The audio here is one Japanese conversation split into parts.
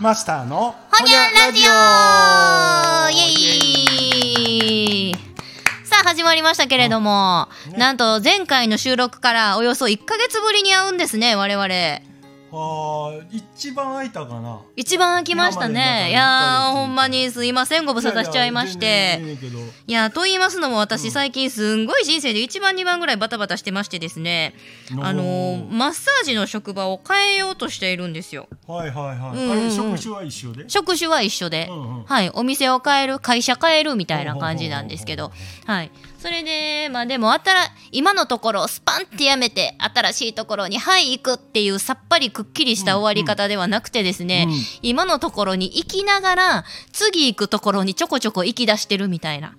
マスターのほにゃラジオ！イエイ！さあ始まりましたけれども、ね。なんと前回の収録からおよそ1ヶ月ぶりに会うんですね我々。あー一番空いたかな。一番空きましたね。いやほんまにすいませんご無沙汰しちゃいまして。いやと言いますのも私最近すんごい人生で一番二番ぐらいバタバタしてましてですね。あのーマッサージの職場を変えようとしているんですよ。はいはいはい、うんうん。職種は一緒で？職種は一緒で、うんうん。はい、お店を変える会社変えるみたいな感じなんですけど、はい、それでまあでもあたら今のところスパンってやめて新しいところにはい行くっていうさっぱりくっきりした終わり方ではなくてですね、うん。今のところに行きながら次行くところにちょこちょこ行き出してるみたいな。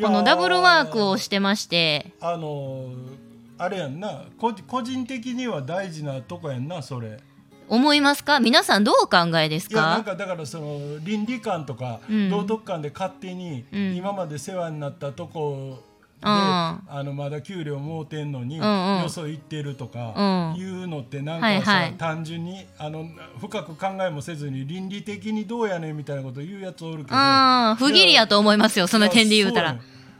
このダブルワークをしてまして。あのーあれやんな。こ個人的には大事なとこやんなそれ。思いますか？皆さんどうお考えですいやなんかかだからその倫理観とかうん。道徳観で勝手にうん。今まで世話になったとこあのまだ給料もうてんのに、うんうん。よそ行ってるとか、うん。いうのってなんかさ、はいはい。単純にあの深く考えもせずに倫理的にどうやねんみたいなこと言うやつおるけど。うん不義理やと思いますよその点で言うたら。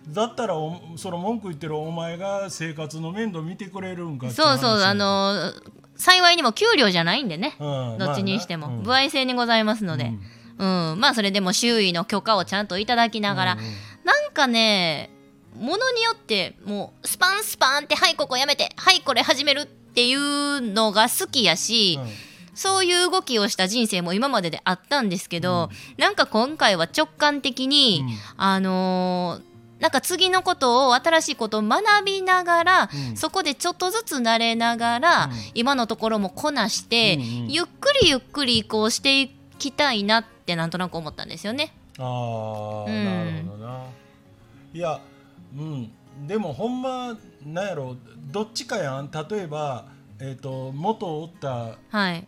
だったらおその文句言ってるお前が生活の面倒見てくれるんかそうそう、あの幸いにも給料じゃないんでね、うんどっちにしても、まあなうん。歩合制にございますので、うん。まあそれでも周囲の許可をちゃんといただきながら、うんうん。なんかねものによってもうスパンスパンってはいここやめてはいこれ始めるっていうのが好きやし、うん。そういう動きをした人生も今までであったんですけど、なんか今回は直感的に、うん。あのーなんか次のことを新しいことを学びながら、うん。そこでちょっとずつ慣れながら、うん。今のところもこなして、うんうん。ゆっくりゆっくり移行していきたいなってなんとなく思ったんですよね。ああ、うん。なるほどな。いやうん。でもほんまなんやろどっちかやん。例えばえっ、と元おったはい、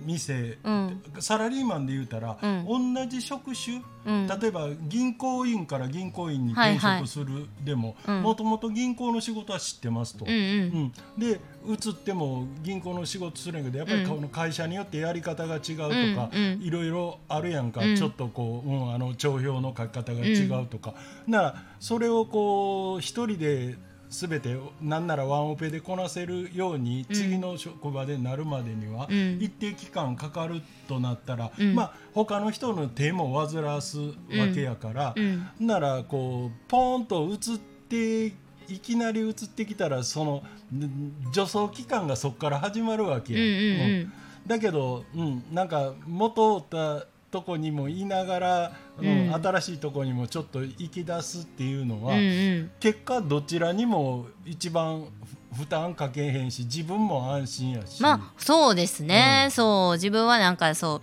店、うん。サラリーマンで言うたら、うん。同じ職種うん、例えば銀行員から銀行員に転職するでもうん。もともと銀行の仕事は知ってますと。うんうん。うん。で移っても銀行の仕事するんやけどやっぱりうん。この会社によってやり方が違うとか、いろいろあるやんか、うん。ちょっとこう、うん、あの帳票の書き方が違うとか、ならそれをこう一人で全てなんならワンオペでこなせるようにうん次の職場でなるまでにはうん。一定期間かかるとなったら、うん。まあ他の人の手も煩わすわけやから、うん。ならこうポーンと移っていきなり移ってきたらそのん助走期間がそこから始まるわけうんや、うん。うん。だけど、うん、なんか元おったとこにもいながら、うん。うん新しいとこにもちょっと行き出すっていうのは、うんうん。結果どちらにも一番ふ負担かけへんし自分も安心やし。まあそうですね、うん。そう。自分はなんかそ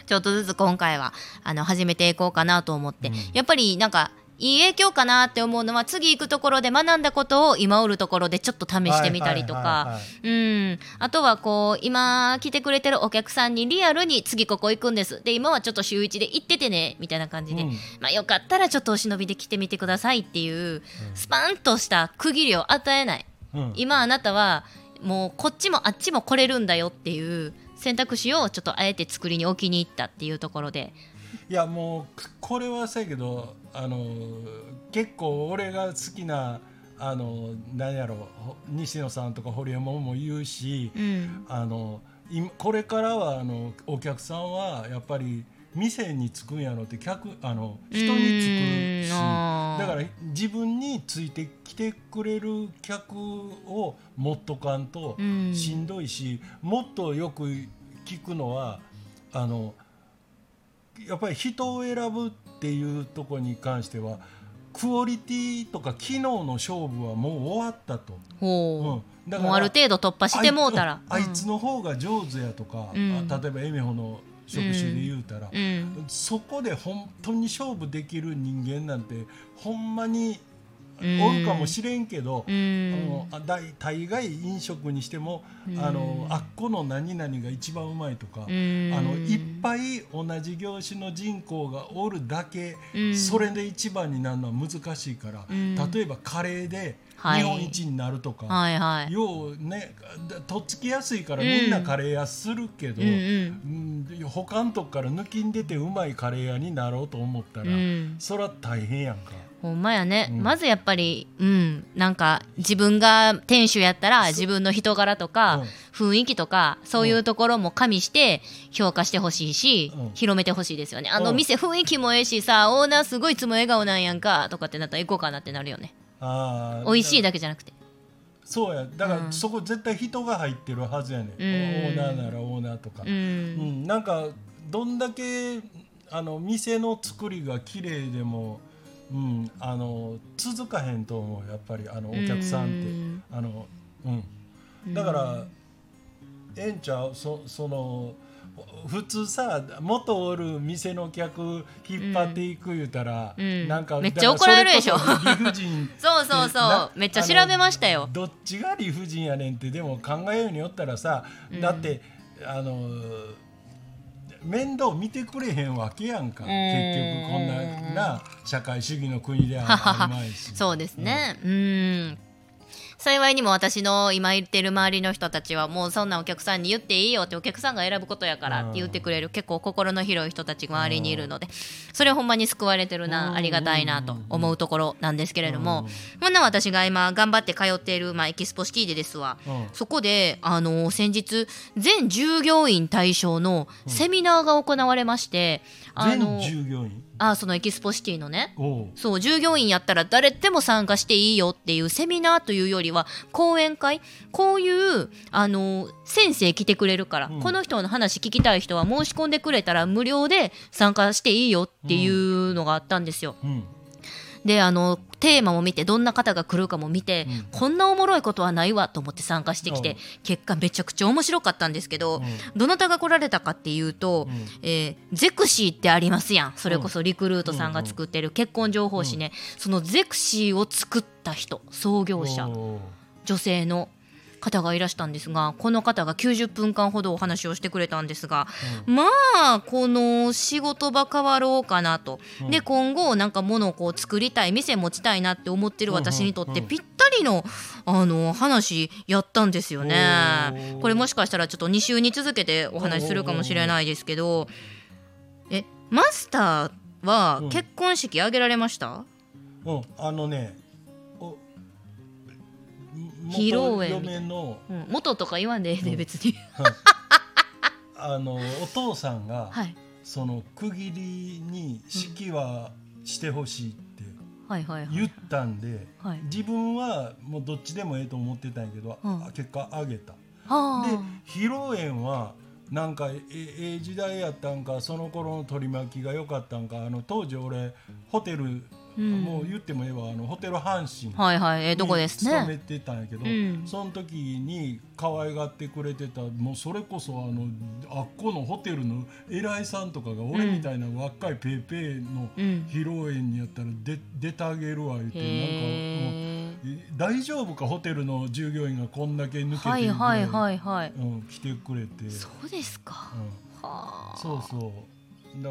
うちょっとずつ今回はあの始めていこうかなと思って、うん。やっぱりなんかいい影響かなって思うのは次行くところで学んだことを今おるところでちょっと試してみたりとか。あとはこう今来てくれてるお客さんにリアルに次ここ行くんです。で今はちょっと週1で行っててねみたいな感じで、うん。まあ、よかったらちょっとお忍びで来てみてくださいっていうスパンとした区切りを与えない。うん。今あなたはもうこっちもあっちも来れるんだよっていう選択肢をちょっとあえて作りに置きに行ったっていうところでいやもうこれはそうやけどあの結構俺が好きなあの何やろほ西野さんとか堀山も言うし、うん。あの今これからはあのお客さんはやっぱり店に着くんやろって客あの人に着くうしだから自分についてきてくれる客を持っとかんとうん。しんどいし、もっとよく聞くのはあのやっぱり人を選ぶっていうところに関してはクオリティとか機能の勝負はもう終わったと。ほう、うん、だもうある程度突破してもうたら。あいつの方が上手やとか、うん。あ例えばエミホの職種で言うたら、うん、うん。そこで本当に勝負できる人間なんてほんまにうんおるかもしれんけど、うあんのあ大大概飲食にしても、うん。あのあっこの何々が一番うまいとか、うん。あのいっぱい同じ業種の人口がおるだけ、うん。それで一番になるのは難しいから、うん。例えばカレーではい。日本一になるとか、はいはい。ようねだとっつきやすいからみんなカレー屋するけど、うんうん。うん他のとこから抜きん出てうまいカレー屋になろうと思ったら、うん。そら大変やんか。ほんまやね、うん。まずやっぱりうん。なんか自分が店主やったら自分の人柄とか、雰囲気とかそういうところも加味して評価してほしいし、うん。広めてほしいですよね。あのうん店雰囲気もええしさオーナーすごいいつも笑顔なんやんかとかってなったら行こうかなってなるよね。あー美味しいだけじゃなくて。そうや。だからうん。そこ絶対人が入ってるはずやねん、ん。オーナーならオーナーとか、ううんん。なんかどんだけあの店の作りが綺麗でも、うん、あの続かへんと思うやっぱりあのお客さんって、うん。あのうん、だから、ええんちゃう？そその普通さ元おる店の客引っ張っていく言うたら、うん。なんかめっちゃ怒られるでしょ。それこそ理不尽。そうそうそなうめっちゃ調べましたよ。どっちが理不尽やねんってでも考えようによったらさ、うん。だってあの面倒見てくれへんわけやんか。ん。結局こんなな社会主義の国ではあるまいし。そうですね。うん幸いにも私の今言ってる周りの人たちはもうそんなお客さんに言っていいよってお客さんが選ぶことやからって言ってくれる結構心の広い人たちが周りにいるのでそれほんまに救われてるうん。なありがたいなと思うところなんですけれどもこん。な私が今頑張って通っている、まあ、エキスポシティでですわ。うん。そこであの先日全従業員対象のセミナーが行われまして、あの全従業員？あそのエキスポシティのね。そう従業員やったら誰でも参加していいよっていうセミナーというよりは講演会？こういうあの先生来てくれるから、うん。この人の話聞きたい人は申し込んでくれたら無料で参加していいよっていうのがあったんですよ。うんであのテーマも見てどんな方が来るかも見て、うん。こんなおもろいことはないわと思って参加してきて、うん。結果めちゃくちゃ面白かったんですけど、うん。どなたが来られたかっていうと、うん。えーゼクシーってありますやん。それこそリクルートさんが作ってる結婚情報誌ね、そのゼクシーを作った人創業者女性の方がいらしたんですがこの方が90分間ほどお話をしてくれたんですが、まあこの仕事場変わろうかなと、うん。で今後なんか物をこう作りたい店持ちたいなって思ってる私にとっうん。うんうんてぴったりのあの話やったんですよね。これもしかしたらちょっと2週に続けてお話しするかもしれないですけどえマスターはうん。結婚式挙げられました、うん。あのねお披露宴元嫁のうん、元とか言わんでええでうん。別に、あのお父さんが、はい、その区切りに式はしてほしいってはい。はい。はい。言ったんで、はい。自分はもうどっちでもええと思ってたんやけど、うん。あ結果あげた。はで披露宴はなんかえええ時代やったんかその頃の取り巻きが良かったんかあの当時俺ホテル、うん。もう言ってもええわあのホテル阪神はいはいええとこです勤めねてたんやけど、うん。その時に可愛がってくれてたもうそれこそあのあっこのホテルの偉いさんとかが俺みたいな若いペーペーのうん。披露宴にやったら出出てあげるわ言ってなんかもう大丈夫かホテルの従業員がこんだけ抜けてはいはいい、はいはい。うん、来てくれて。そうですか、うん、はあ。そうそう。だ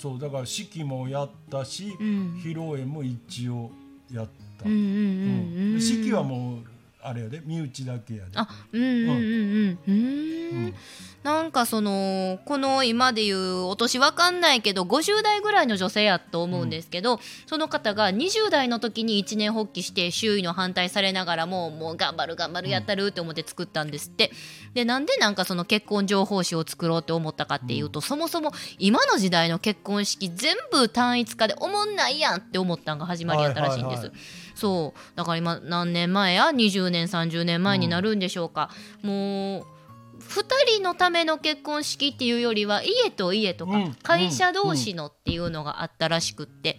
そうだから式もやったし、うん。披露宴も一応やった、うんうんうんうん式はもうあれやで身内だけやで。あうんうんうんうん。ううん。んなんかそのこの今でいうお年わかんないけど50代ぐらいの女性やと思うんですけど、その方が20代の時に一年発起して周囲の反対されながらももう頑張る頑張るやったるって思って作ったんですって。でなんでなんかその結婚情報誌を作ろうって思ったかっていうと、そもそも今の時代の結婚式全部単一化でおもんないやんって思ったんが始まりやったらしいんです。はいはいはい。そう。だから今何年前や？20年30年前になるんでしょうか、もう2人のための結婚式っていうよりは家と家とかうん。会社同士のっていうのがあったらしくって、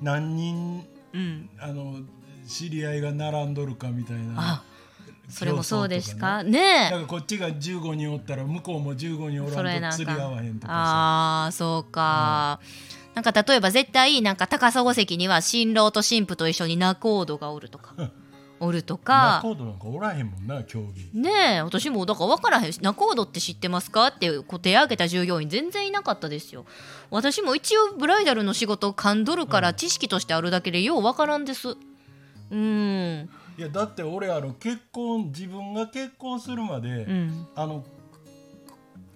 何人うん、あの知り合いが並んどるかみたいな。あそれもそうですか？ね。ねだからこっちが15人おったら向こうも15人おらんと釣り合わへんとかさ。ああそうか、なんか例えば絶対なんか高砂席には新郎と新婦と一緒に仲人がおるとか おるとか。仲人なんかおらへんもんな競技。ねえ私もだから分からへんし仲人って知ってますかっていうこう手挙げた従業員全然いなかったですよ。私も一応ブライダルの仕事を噛んどるから知識としてあるだけでよう分からんです。うん。いやだって俺あの結婚自分が結婚するまで、うん。あの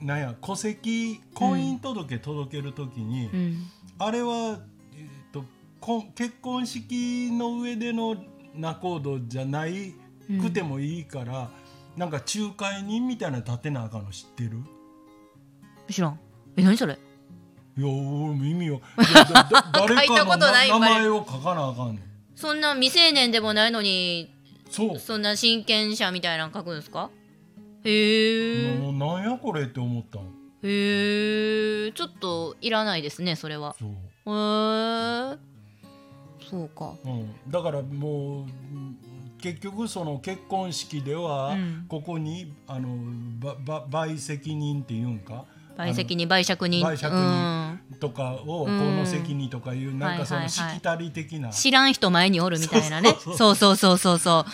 なんや戸籍婚姻届届けるときに、うん。あれは、えー、とこん結婚式の上での仲人じゃないくてもいいから、なんか仲介人みたいなの立てなあかんの知ってる？知らん。え何それ？いや俺も意味を 誰かの名前を書かなあかんねんそんな未成年でもないのにそう。そんな親権者みたいなの書くんですか？へえなんやこれって思ったの。へえちょっといらないですねそれは。そう、へえそうか。うん、だからもううん結局その結婚式では、うん。ここにあのばば陪席人っていうんか？売責に売借人。売借人とかをこうん。の席にとかいうなんかそのはいはい。はいしきたり的な、知らん人前におるみたいなね。そうそうそう。そうそ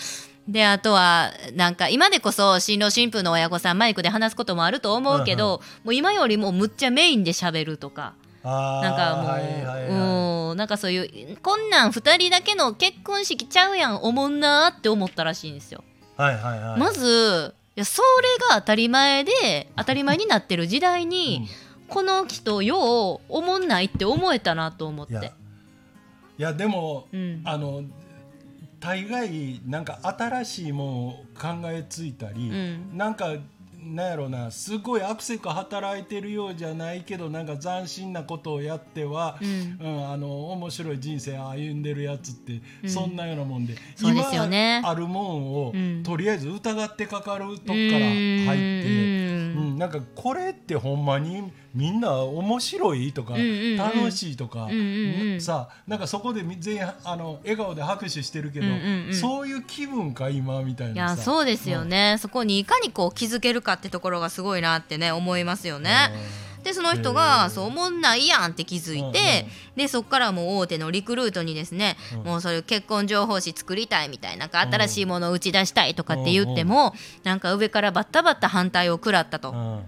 うであとはなんか今でこそ新郎新婦の親御さんマイクで話すこともあると思うけど、もう今よりもむっちゃメインで喋るとかなんかもう、はいはいはい。うんなんかそういうこんなん2人だけの結婚式ちゃうやんおもんなーって思ったらしいんですよ。はいはいはい。まずいやそれが当たり前で当たり前になってる時代に、この人ようおもんないって思えたなと思っいやて。いやでも、うん。あの大概なんか新しいもんを考えついたり、うん。なんかなんやろなすごいアクセク働いてるようじゃないけどなんか斬新なことをやっては、うん。うんあの面白い人生歩んでるやつって、うん。そんなようなもんで。そうですよね。今あるもんを、うん。とりあえず疑ってかかるとこから入って。うんうん、なんかこれってほんまにみんな面白いとか、うんうんうん。楽しいとか、うんうんうん。さなんかそこでみ全員あの笑顔で拍手してるけど、うんうんうん。そういう気分か今みたいいなさ。やそうですよね、そこにいかにこう気づけるかってところがすごいなってね思いますよね。でその人がそう思んないやんって気づいて、でそこからもう大手のリクルートにですね、うん。もうそういう結婚情報誌作りたいみたいななんか新しいものを打ち出したいとかって言っても、なんか上からバッタバッタ反対を食らったと。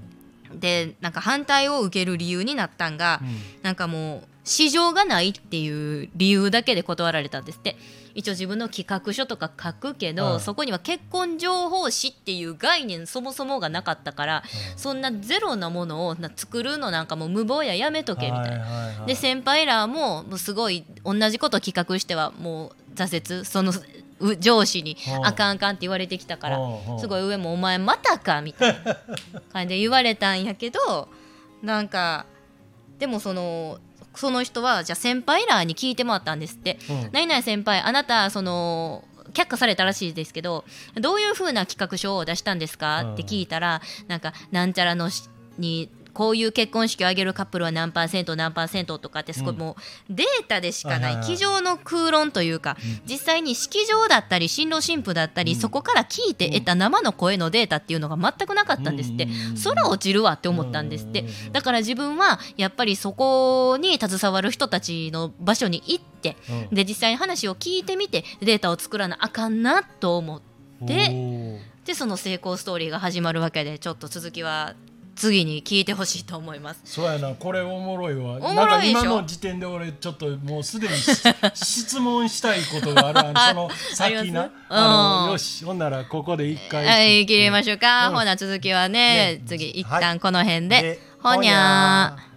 でなんか反対を受ける理由になったんが、うん。なんかもう市場がないっていう理由だけで断られたんですって。一応自分の企画書とか書くけど、うんそこには結婚情報誌っていう概念そもそもがなかったから、そんなゼロなものをな作るのなんかもう無謀ややめとけみたいな。はいはいはい。で先輩らももうすごい同じこと企画してはもう挫折そのう上司にうん。あかんあかんって言われてきたからうんうん。すごい上も「お前またか」みたいな感じで言われたんやけどなんかでもそのその人はじゃあ先輩らに聞いてもらったんですって。うん「何々先輩あなたその却下されたらしいですけどどういう風な企画書を出したんですか?」って聞いたらなんかなんちゃらのしにこういう結婚式を挙げるカップルは何パーセント何パーセントとかってすごいうん。もうデータでしかなはい机上の空論というか実際に式場だったり新郎新婦だったりうん。そこから聞いて得た生の声のデータっていうのが全くなかったんですって。空落ちるわって思ったんですって。だから自分はやっぱりそこに携わる人たちの場所に行ってうん。で実際に話を聞いてみてデータを作らなあかんなと思ってでその成功ストーリーが始まるわけでちょっと続きは次に聞いてほしいと思います。そうやなこれおもろいわ。おもろい今の時点で俺ちょっともうすでにし質問したいことがある その先ありなあのよし。ほんならここで一回。はい、切りましょうか。うん。ほな続きはねね。次一はい。旦この辺で。でほにゃー。